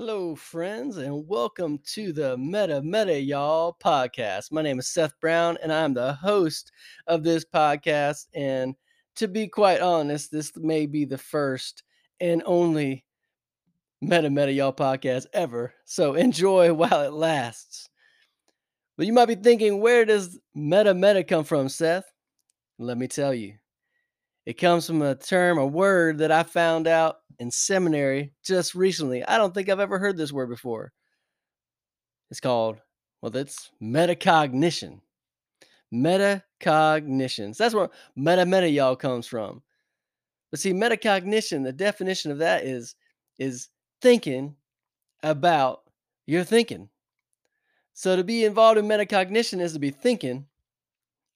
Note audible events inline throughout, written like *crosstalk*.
Hello, friends, and welcome to the Meta Meta Y'all podcast. My name is Seth Brown, and I'm the host of this podcast. And to be quite honest, this may be the first and only Meta Meta Y'all podcast ever. So enjoy *laughs* while it lasts. But you might be thinking, where does Meta Meta come from, Seth? Let me tell you. It comes from a term, a word that I found out in seminary just recently. I don't think I've ever heard this word before. It's called, well, it's metacognition. Metacognition. So that's where meta meta y'all comes from. But see, metacognition, the definition of that is is thinking about your thinking. So to be involved in metacognition is to be thinking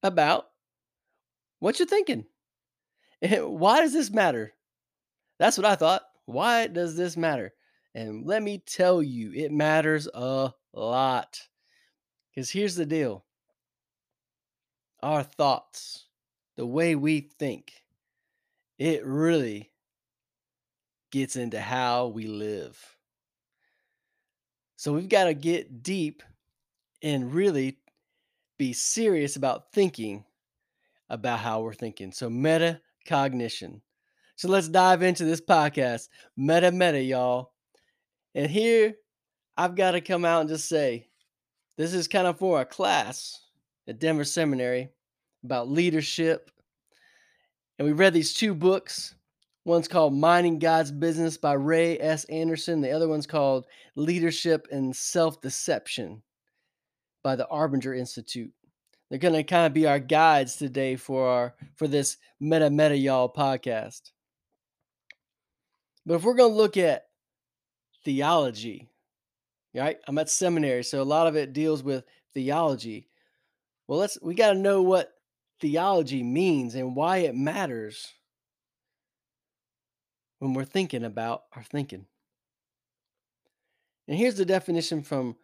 about what you're thinking. *laughs* Why does this matter? That's what I thought. Why does this matter? And let me tell you, it matters a lot. Because here's the deal our thoughts, the way we think, it really gets into how we live. So we've got to get deep and really be serious about thinking about how we're thinking. So, metacognition. So, let's dive into this podcast. Meta, meta, y'all. And here, I've got to come out and just say this is kind of for a class at Denver Seminary about leadership. And we read these two books. One's called Minding God's Business by Ray S. Anderson. The other one's called Leadership and Self Deception by the Arbinger Institute. They're going to kind of be our guides today for our for this Meta Meta Y'all podcast. But if we're going to look at theology, right? I'm at seminary, so a lot of it deals with theology. Well, let's we got to know what theology means and why it matters when we're thinking about our thinking. And here's the definition from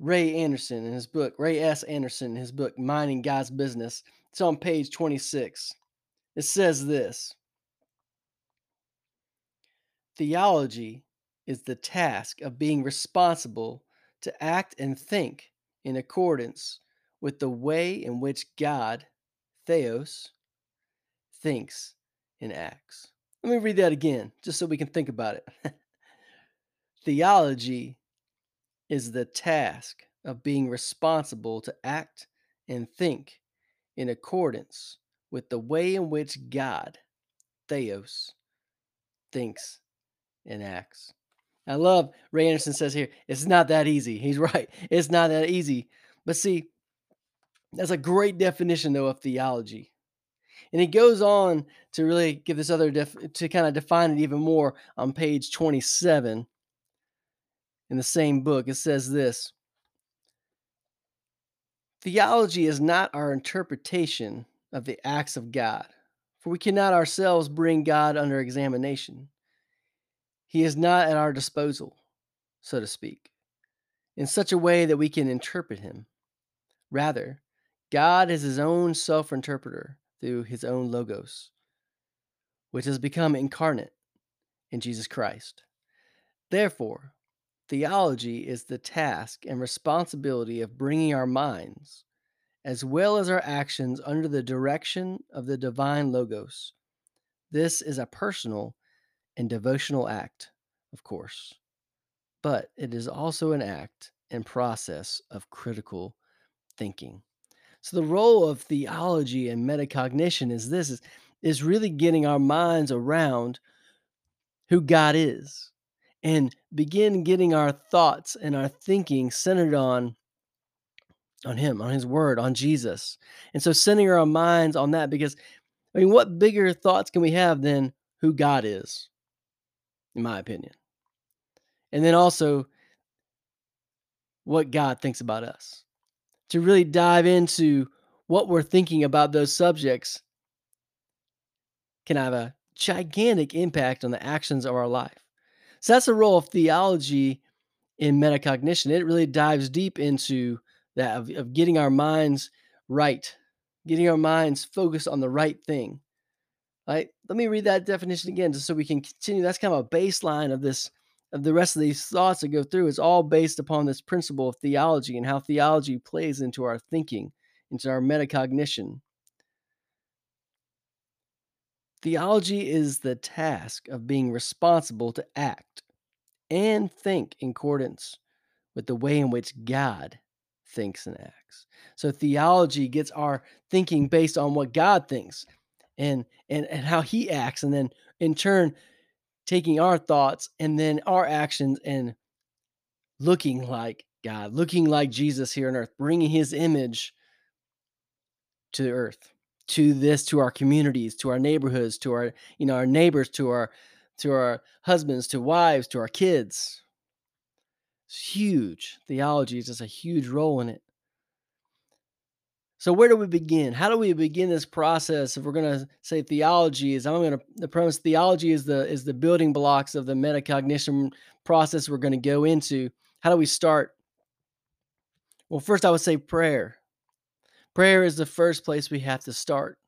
Ray Anderson in his book, Ray S. Anderson in his book, Minding God's Business. It's on page 26. It says this Theology is the task of being responsible to act and think in accordance with the way in which God, Theos, thinks and acts. Let me read that again, just so we can think about it. *laughs* Theology is the task of being responsible to act and think in accordance with the way in which God, Theos, thinks and acts. I love Ray Anderson says here, it's not that easy. He's *laughs* right. It's not that easy. But see, that's a great definition though of theology. And he goes on to really give this other def- to kind of define it even more on page 27 in the same book. It says this Theology is not our interpretation of the acts of God, for we cannot ourselves bring God under examination. He is not at our disposal, so to speak, in such a way that we can interpret him. Rather, God is his own self interpreter through his own Logos, which has become incarnate in Jesus Christ. Therefore, theology is the task and responsibility of bringing our minds, as well as our actions, under the direction of the divine Logos. This is a personal and devotional act, of course, but it is also an act and process of critical thinking. So the role of theology and metacognition is this is, is really getting our minds around who God is and begin getting our thoughts and our thinking centered on on him, on his word, on Jesus. And so centering our minds on that because I mean what bigger thoughts can we have than who God is? In my opinion. And then also what God thinks about us to really dive into what we're thinking about those subjects can have a gigantic impact on the actions of our life. So that's the role of theology in metacognition. It really dives deep into that of, of getting our minds right, getting our minds focused on the right thing. Right? Let me read that definition again just so we can continue. That's kind of a baseline of this of the rest of these thoughts that go through is all based upon this principle of theology and how theology plays into our thinking, into our metacognition. Theology is the task of being responsible to act and think in accordance with the way in which God thinks and acts. So theology gets our thinking based on what God thinks and and and how he acts and then in turn taking our thoughts and then our actions and looking like God, looking like Jesus here on earth, bringing his image to earth, to this, to our communities, to our neighborhoods, to our, you know, our neighbors, to our, to our husbands, to wives, to our kids. It's huge. Theology is just a huge role in it. So where do we begin? How do we begin this process? If we're going to say theology is, I'm going to the premise theology is the is the building blocks of the metacognition process we're going to go into. How do we start? Well, first I would say prayer. Prayer is the first place we have to start,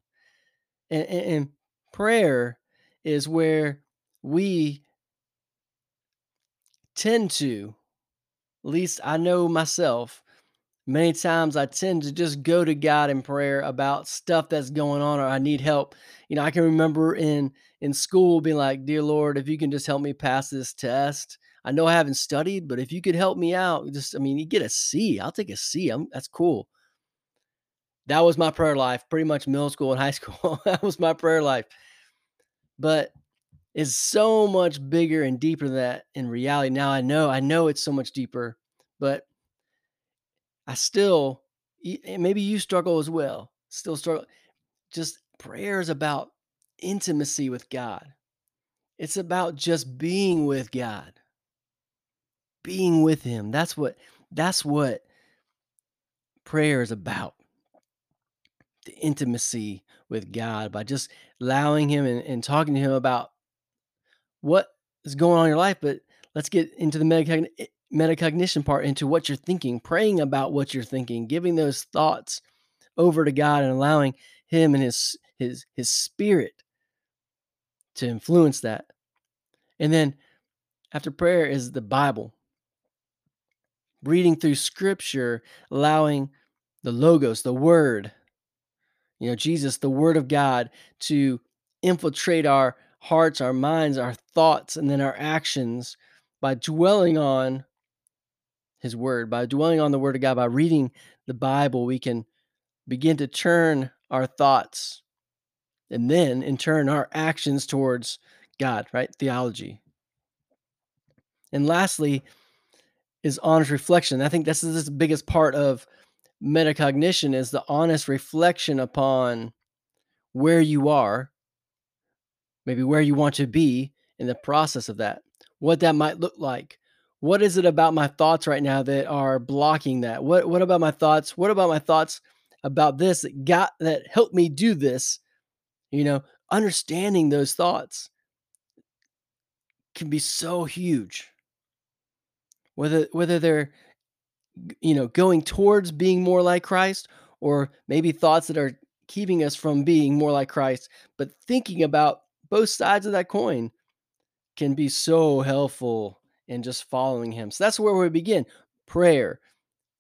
and, and, and prayer is where we tend to, at least I know myself, Many times I tend to just go to God in prayer about stuff that's going on or I need help. You know, I can remember in in school being like, "Dear Lord, if you can just help me pass this test. I know I haven't studied, but if you could help me out, just I mean, you get a C. I'll take a C. I'm, that's cool." That was my prayer life, pretty much middle school and high *laughs* school. that was my prayer life. But it's so much bigger and deeper than that in reality. Now I know, I know it's so much deeper, but I still, maybe you struggle as well, still struggle. Just prayer is about intimacy with God. It's about just being with God, being with Him. That's what, that's what prayer is about. The intimacy with God by just allowing Him and, and talking to Him about what is going on in your life. But let's get into the metacognition eh, metacognition part into what you're thinking, praying about what you're thinking, giving those thoughts over to God and allowing him and his his his spirit to influence that. And then after prayer is the Bible. Reading through scripture, allowing the logos, the word, you know, Jesus, the word of God to infiltrate our hearts, our minds, our thoughts, and then our actions by dwelling on his word. By dwelling on the word of God, by reading the Bible, we can begin to turn our thoughts and then in turn our actions towards God, right? Theology. And lastly is honest reflection. I think this is the biggest part of metacognition is the honest reflection upon where you are, maybe where you want to be in the process of that, what that might look like, what is it about my thoughts right now that are blocking that? What what about my thoughts? What about my thoughts about this that got that helped me do this? You know, understanding those thoughts can be so huge. Whether whether they're you know going towards being more like Christ or maybe thoughts that are keeping us from being more like Christ, but thinking about both sides of that coin can be so helpful and just following Him. So that's where we begin prayer,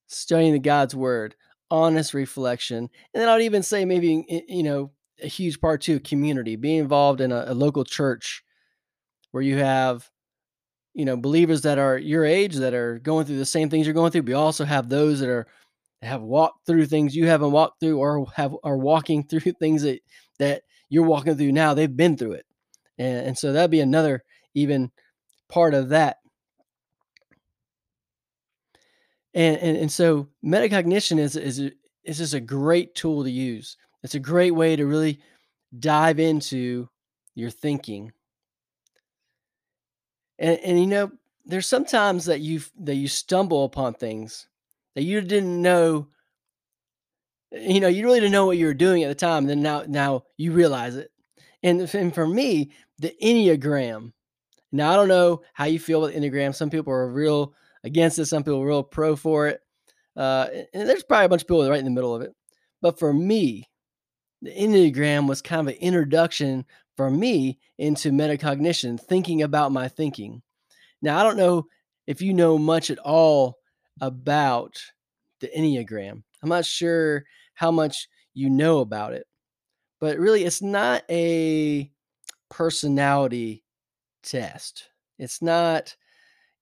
studying the God's Word, honest reflection. And then I'd even say maybe, you know, a huge part too, community, being involved in a, a local church where you have, you know, believers that are your age that are going through the same things you're going through. You also have those that are have walked through things you haven't walked through or have are walking *laughs* through things that that you're walking through now. They've been through it. And, and so that'd be another even part of that And and and so metacognition is is is just a great tool to use. It's a great way to really dive into your thinking. And and you know, there's sometimes that you that you stumble upon things that you didn't know you know, you really didn't know what you were doing at the time, and then now now you realize it. And, and for me, the Enneagram. Now I don't know how you feel about Enneagram. Some people are real against it. Some people are real pro for it. Uh, and there's probably a bunch of people right in the middle of it. But for me, the Enneagram was kind of an introduction for me into metacognition, thinking about my thinking. Now, I don't know if you know much at all about the Enneagram. I'm not sure how much you know about it, but really, it's not a personality test. It's not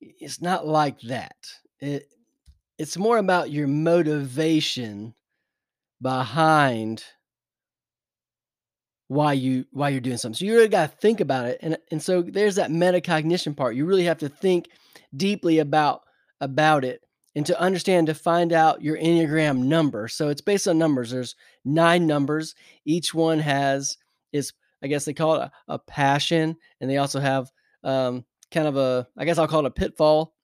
it's not like that. It it's more about your motivation behind why you why you're doing something. So you really got to think about it, and and so there's that metacognition part. You really have to think deeply about about it and to understand to find out your enneagram number. So it's based on numbers. There's nine numbers. Each one has is I guess they call it a, a passion, and they also have um, kind of a I guess I'll call it a pitfall.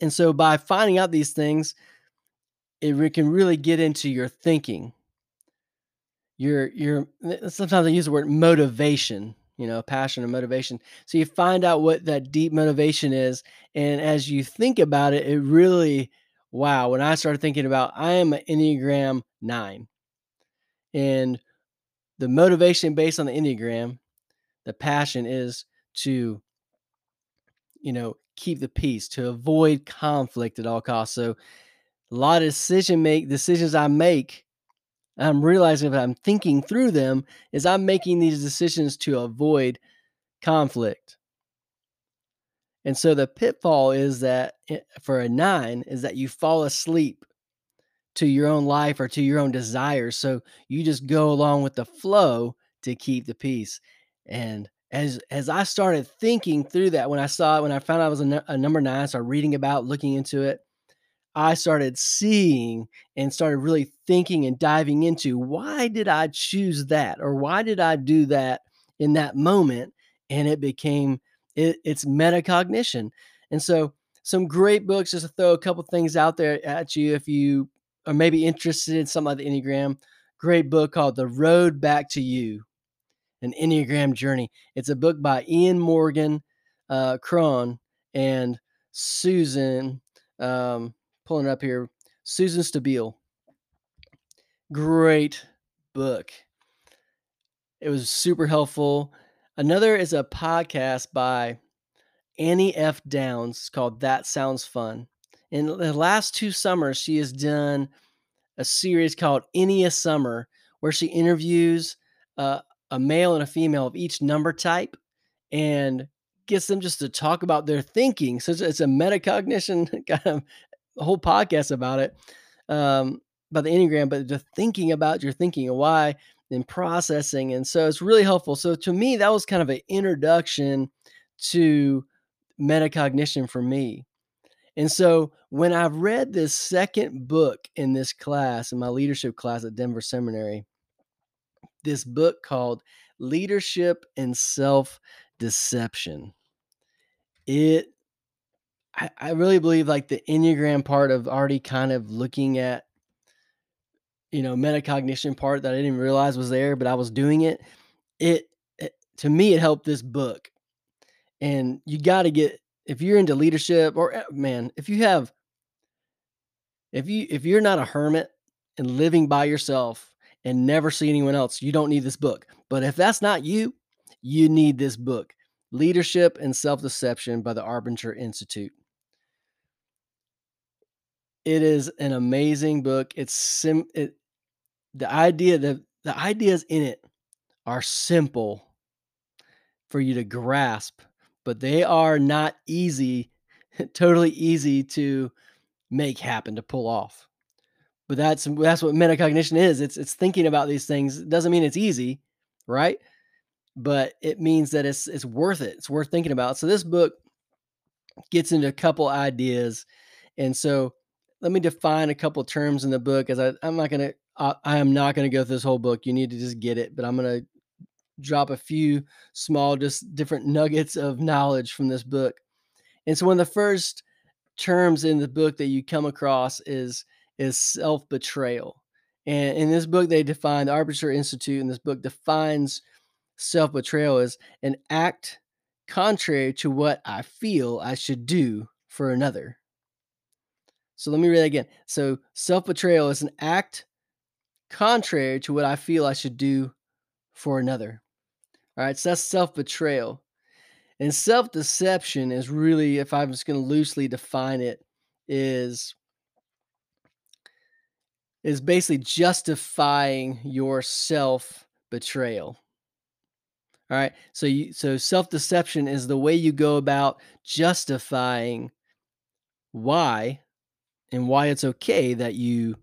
And so by finding out these things, it can really get into your thinking your your eh, sometimes I use the word motivation, you know, passion and motivation. So you find out what that deep motivation is, and as you think about it, it really wow. When I started thinking about, I am an Enneagram nine, and the motivation based on the Enneagram, the passion is to, you know, keep the peace, to avoid conflict at all costs. So a lot of decision make decisions I make I'm realizing if I'm thinking through them, is I'm making these decisions to avoid conflict. And so the pitfall is that for a nine is that you fall asleep to your own life or to your own desires. So you just go along with the flow to keep the peace. And as as I started thinking through that, when I saw it, when I found out I was a, a number nine, I started reading about, looking into it. I started seeing and started really thinking and diving into why did I choose that or why did I do that in that moment? And it became it, it's metacognition. And so, some great books, just to throw a couple things out there at you if you are maybe interested in something like the Enneagram. Great book called The Road Back to You An Enneagram Journey. It's a book by Ian Morgan uh, Cron and Susan. Um, pulling up here. Susan Stabile. Great book. It was super helpful. Another is a podcast by Annie F. Downs called That Sounds Fun. In the last two summers, she has done a series called Any a Summer, where she interviews uh, a male and a female of each number type and gets them just to talk about their thinking. So it's a metacognition *laughs* kind of whole podcast about it, um, about the Enneagram, but just thinking about your thinking and why and processing. And so it's really helpful. So to me, that was kind of an introduction to metacognition for me. And so when I've read this second book in this class, in my leadership class at Denver Seminary, this book called Leadership and Self Deception, it I, I really believe like the Enneagram part of already kind of looking at, you know, metacognition part that I didn't realize was there, but I was doing it. It, it to me, it helped this book. And you got to get, if you're into leadership or eh, man, if you have, if you, if you're not a hermit and living by yourself and never see anyone else, you don't need this book. But if that's not you, you need this book. Leadership and Self Deception by the Arbinger Institute. It is an amazing book. It's sim it the idea the the ideas in it are simple for you to grasp, but they are not easy, *laughs* totally easy to make happen to pull off. But that's that's what metacognition is. It's it's thinking about these things. It doesn't mean it's easy, right? But it means that it's it's worth it. It's worth thinking about. So this book gets into a couple ideas. And so let me define a couple terms in the book as I, I'm not going to, uh, I am not going to go through this whole book. You need to just get it, but I'm going to drop a few small, just different nuggets of knowledge from this book. And so one of the first terms in the book that you come across is, is self-betrayal. And in this book, they define the Arbinger Institute in this book defines self-betrayal as an act contrary to what I feel I should do for another. So let me read that again. So self betrayal is an act contrary to what I feel I should do for another. All right, so that's self betrayal. And self-deception is really, if I'm just gonna loosely define it, is is basically justifying your self-betrayal. Alright? So you so self-deception is the way you go about justifying why and why it's okay that you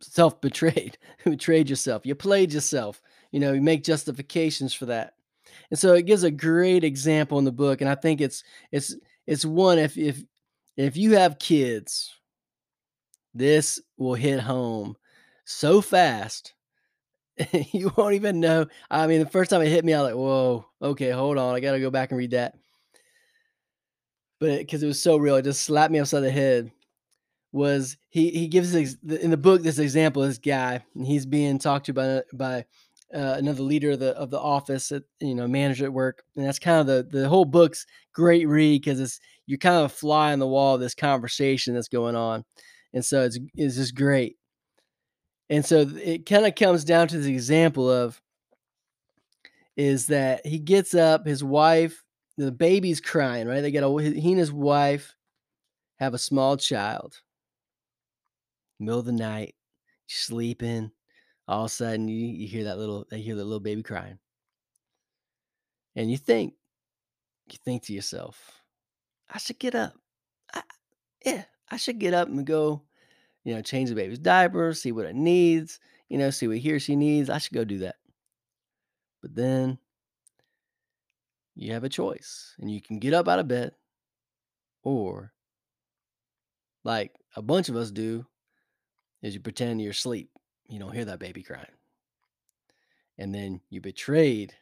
self-betrayed, *laughs* betrayed yourself. You played yourself. You know, you make justifications for that. And so it gives a great example in the book, and I think it's it's it's one if if if you have kids, this will hit home so fast. *laughs* you won't even know. I mean, the first time it hit me, I was like, "Whoa, okay, hold on, I gotta go back and read that." But because it was so real, it just slapped me upside the head. Was he he gives ex in the book this example, this guy, and he's being talked to by by, uh, another leader of the of the office at you know, manager at work, and that's kind of the the whole book's great read because it's you're kind of fly on the wall of this conversation that's going on, and so it's it's just great. And so it kinda comes down to the example of is that he gets up, his wife the baby's crying, right? They got a he and his wife have a small child. Middle of the night, sleeping, all of a sudden you you hear that little they hear the little baby crying. And you think you think to yourself, "I should get up. I yeah, I should get up and go, you know, change the baby's diaper, see what it needs, you know, see what he or she needs. I should go do that." But then you have a choice, and you can get up out of bed or, like a bunch of us do, is you pretend you're asleep. You don't hear that baby crying. And then you betrayed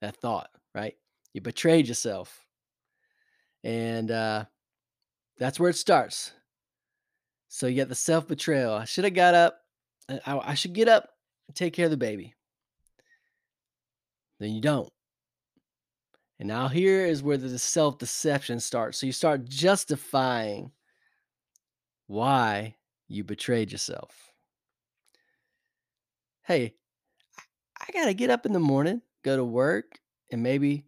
that thought, right? You betrayed yourself. And uh, that's where it starts. So you got the self betrayal. I should have got up. uh, I, I should get up and take care of the baby. Then you don't. And now here is where the self deception starts. So you start justifying why you betrayed yourself. Hey, I, got to get up in the morning, go to work, and maybe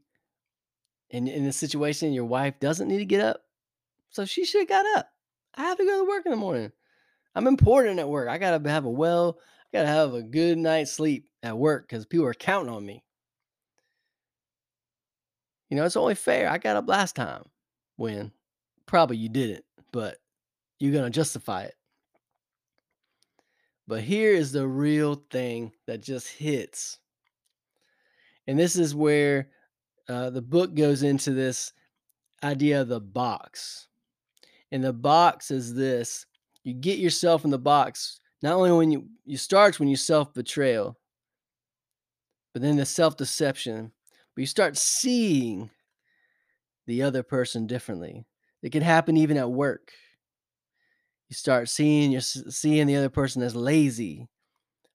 in, in a situation your wife doesn't need to get up. So she should have got up. I have to go to work in the morning. I'm important at work. I gotta have a well, I gotta have a good night's sleep at work because people are counting on me. You know, it's only fair. I got up last time when probably you didn't, but you're gonna justify it. But here is the real thing that just hits. And this is where uh, the book goes into this idea of the box. And the box is this you get yourself in the box not only when you you starts when you self-betrayal but then the self-deception but you start seeing the other person differently. It can happen even at work. You start seeing you seeing the other person as lazy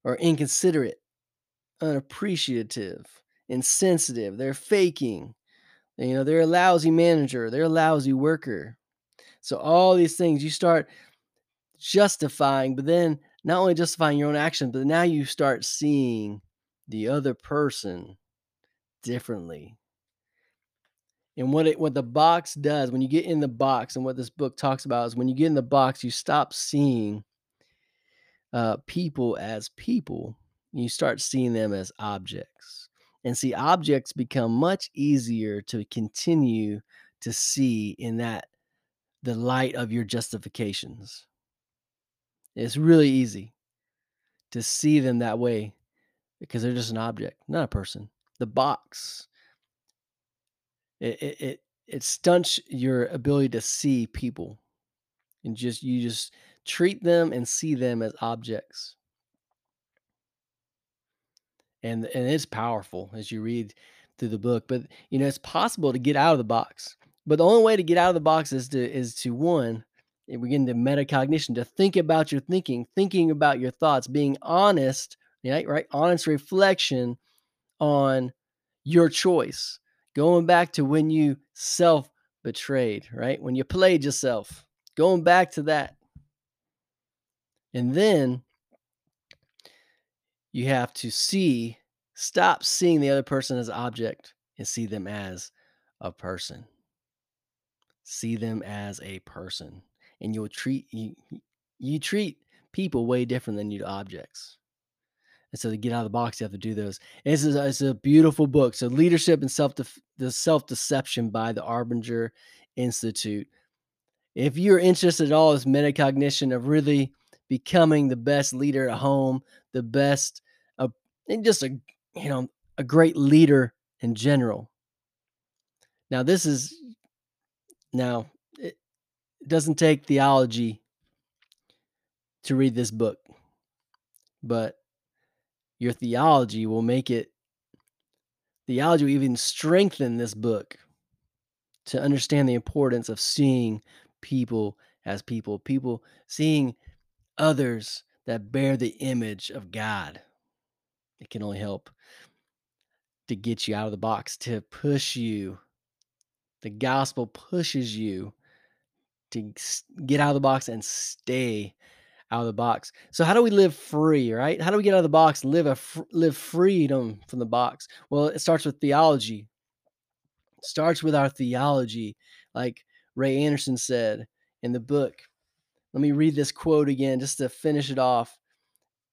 or inconsiderate unappreciative insensitive they're faking you know they're a lousy manager they're a lousy worker. So all these things you start justifying, but then not only justifying your own action, but now you start seeing the other person differently. And what it what the box does when you get in the box, and what this book talks about is when you get in the box, you stop seeing uh, people as people. You start seeing them as objects. And see, objects become much easier to continue to see in that the light of your justifications. It's really easy to see them that way because they're just an object, not a person. The box it it it, it stunts your ability to see people and just you just treat them and see them as objects. And and it's powerful as you read through the book, but you know it's possible to get out of the box. But the only way to get out of the box is to is to one and we get into metacognition to think about your thinking, thinking about your thoughts, being honest, right? Right? Honest reflection on your choice. Going back to when you self betrayed, right? When you played yourself, going back to that. And then you have to see, stop seeing the other person as object and see them as a person. See them as a person, and you'll treat you you treat people way different than you do objects. And so to get out of the box, you have to do those. This is a, it's a beautiful book. So leadership and self the self deception by the Arbinger Institute. If you're interested at all this metacognition of really becoming the best leader at home, the best, uh, and just a you know a great leader in general. Now this is now it doesn't take theology to read this book, but your theology will make it theology will even strengthen this book to understand the importance of seeing people as people people seeing others that bear the image of god. It can only help to get you out of the box to push you. The gospel pushes you to get out of the box and stay out of the box. So how do we live free, right? How do we get out of the box, live a fr- live freedom from the box? Well, it starts with theology. It starts with our theology, like Ray Anderson said in the book. Let me read this quote again just to finish it off.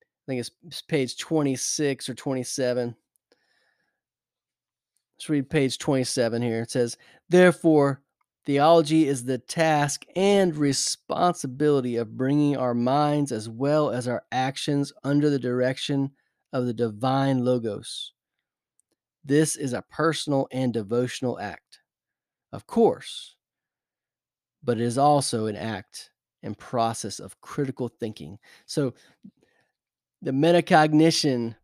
I think it's page 26 or 27. Let's read page 27 here. It says, Therefore, Theology is the task and responsibility of bringing our minds as well as our actions under the direction of the divine Logos. This is a personal and devotional act, of course, but it is also an act and process of critical thinking. So, the metacognition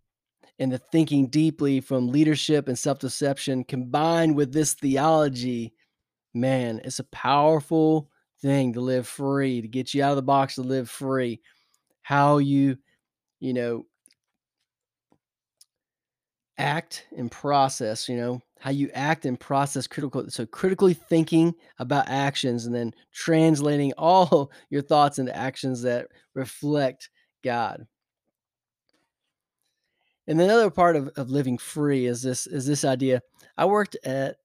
and the thinking deeply from leadership and self deception combined with this theology man, it's a powerful thing to live free, to get you out of the box to live free. How you, you know, act and process, you know, how you act and process critical so critically thinking about actions and then translating *laughs* all your thoughts into actions that reflect God. And another part of, of living free is this is this idea. I worked at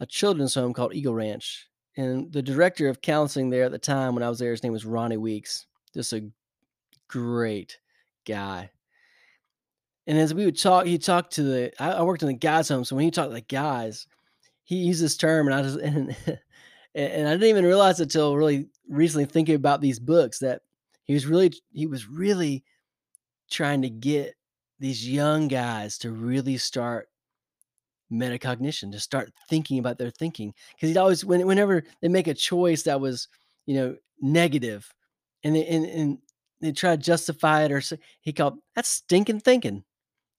a children's home called Eagle Ranch. And the director of counseling there at the time when I was there, his name was Ronnie Weeks. Just a great guy. And as we would talk, he talked to the. I, worked in the guys' home, so when he talked to the guys, he used this term, and I just *laughs* and, and I didn't even realize it until really recently thinking about these books that he was really he was really trying to get these young guys to really start metacognition to start thinking about their thinking because he'd always when, whenever they make a choice that was you know negative and they and, and they try to justify it or say, he called that's stinking thinking.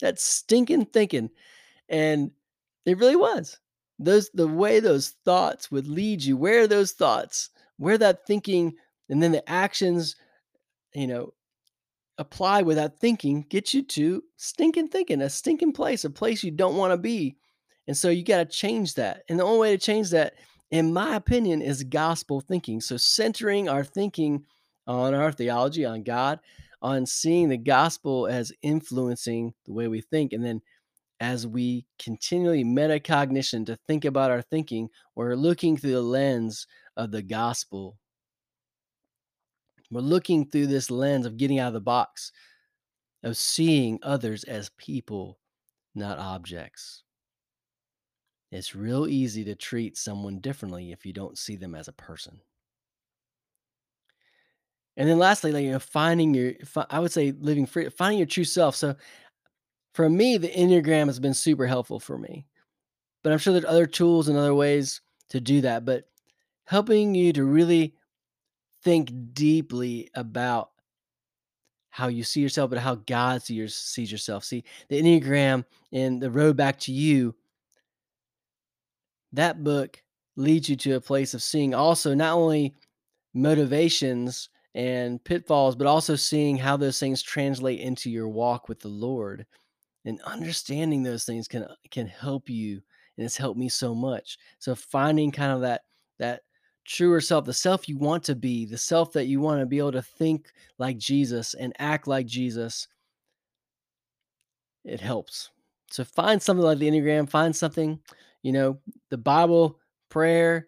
That's stinking thinking. And it really was. Those the way those thoughts would lead you where those thoughts where that thinking and then the actions you know apply without thinking get you to stinking thinking a stinking place a place you don't want to be and so you got to change that. And the only way to change that, in my opinion, is gospel thinking. So centering our thinking on our theology, on God, on seeing the gospel as influencing the way we think. And then as we continually metacognition to think about our thinking, we're looking through the lens of the gospel. We're looking through this lens of getting out of the box, of seeing others as people, not objects. It's real easy to treat someone differently if you don't see them as a person. And then lastly, like, you know, finding your, I would say living free, finding your true self. So for me, the Enneagram has been super helpful for me. But I'm sure there's other tools and other ways to do that. But helping you to really think deeply about how you see yourself, but how God sees, sees yourself. See, the Enneagram and the road back to you that book leads you to a place of seeing also not only motivations and pitfalls, but also seeing how those things translate into your walk with the Lord. And understanding those things can uh, can help you, and it's helped me so much. So finding kind of that that truer self, the self you want to be, the self that you want to be able to think like Jesus and act like Jesus, it helps So find something like the Enneagram, find something, you know, the Bible, prayer,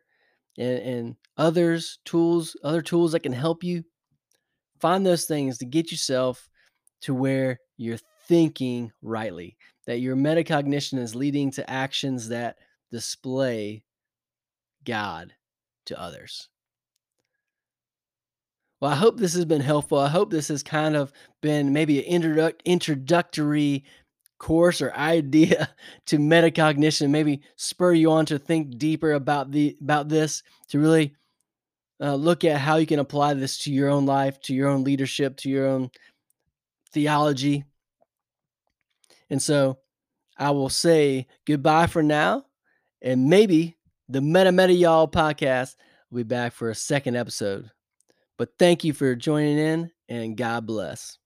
and, and others tools, other tools that can help you. Find those things to get yourself to where you're thinking rightly, that your metacognition is leading to actions that display God to others. Well, I hope this has been helpful. I hope this has kind of been maybe an introduc- introductory course or idea *laughs* to metacognition, maybe spur you on to think deeper about the about this, to really uh, look at how you can apply this to your own life, to your own leadership, to your own theology. And so I will say goodbye for now, and maybe the Meta Meta Y'all podcast will be back for a second episode. But thank you for joining in, and God bless.